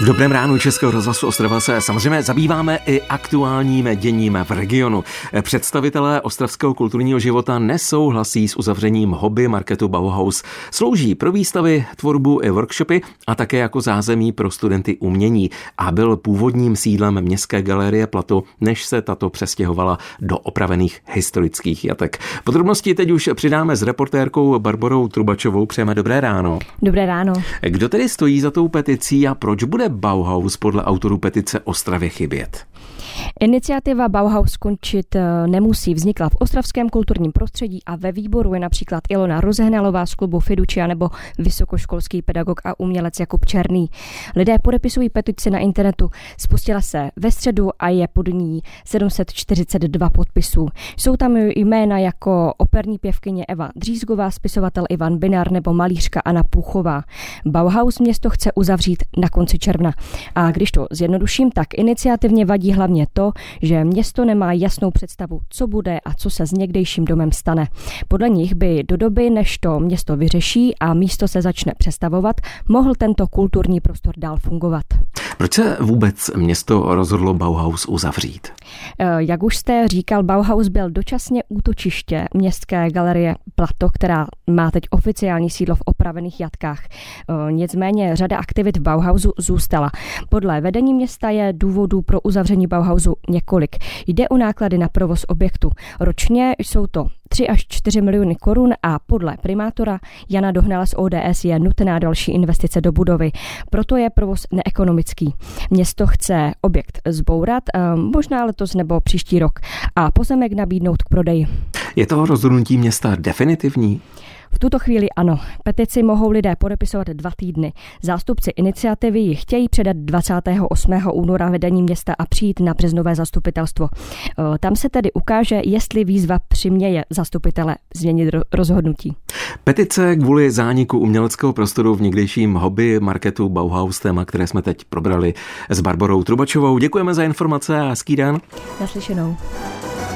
V dobrém ránu Českého rozhlasu Ostrava se samozřejmě zabýváme i aktuálním děním v regionu. Představitelé ostravského kulturního života nesouhlasí s uzavřením hobby marketu Bauhaus. Slouží pro výstavy, tvorbu i workshopy a také jako zázemí pro studenty umění a byl původním sídlem Městské galerie Plato, než se tato přestěhovala do opravených historických jatek. Podrobnosti teď už přidáme s reportérkou Barborou Trubačovou. Přejeme dobré ráno. Dobré ráno. Kdo tedy stojí za tou peticí a proč bude Bauhaus podle autorů petice Ostravě chybět? Iniciativa Bauhaus skončit eh, nemusí. Vznikla v ostravském kulturním prostředí a ve výboru je například Ilona Rozehnalová z klubu Fiducia nebo vysokoškolský pedagog a umělec Jakub Černý. Lidé podepisují petici na internetu. Spustila se ve středu a je pod ní 742 podpisů. Jsou tam jména jako operní pěvkyně Eva Dřízgová, spisovatel Ivan Binar nebo malířka Anna Půchová. Bauhaus město chce uzavřít na konci června. A když to zjednoduším, tak iniciativně vadí hlavně to, že město nemá jasnou představu, co bude a co se s někdejším domem stane. Podle nich by do doby, než to město vyřeší a místo se začne přestavovat, mohl tento kulturní prostor dál fungovat. Proč se vůbec město rozhodlo Bauhaus uzavřít? Eh, jak už jste říkal, Bauhaus byl dočasně útočiště městské galerie Plato, která má teď oficiální sídlo v opravených jatkách. Eh, nicméně řada aktivit v Bauhausu zůstala. Podle vedení města je důvodů pro uzavření Bauhausu několik. Jde o náklady na provoz objektu. Ročně jsou to 3 až 4 miliony korun a podle primátora Jana Dohnala z ODS je nutná další investice do budovy. Proto je provoz neekonomický. Město chce objekt zbourat, eh, možná letos nebo příští rok, a pozemek nabídnout k prodeji. Je to rozhodnutí města definitivní? V tuto chvíli ano. Petici mohou lidé podepisovat dva týdny. Zástupci iniciativy ji chtějí předat 28. února vedení města a přijít na březnové zastupitelstvo. E, tam se tedy ukáže, jestli výzva přiměje zastupitele změnit rozhodnutí. Petice kvůli zániku uměleckého prostoru v někdejším hobby marketu Bauhaus, téma, které jsme teď probrali s Barborou Trubačovou. Děkujeme za informace a hezký den. Naslyšenou.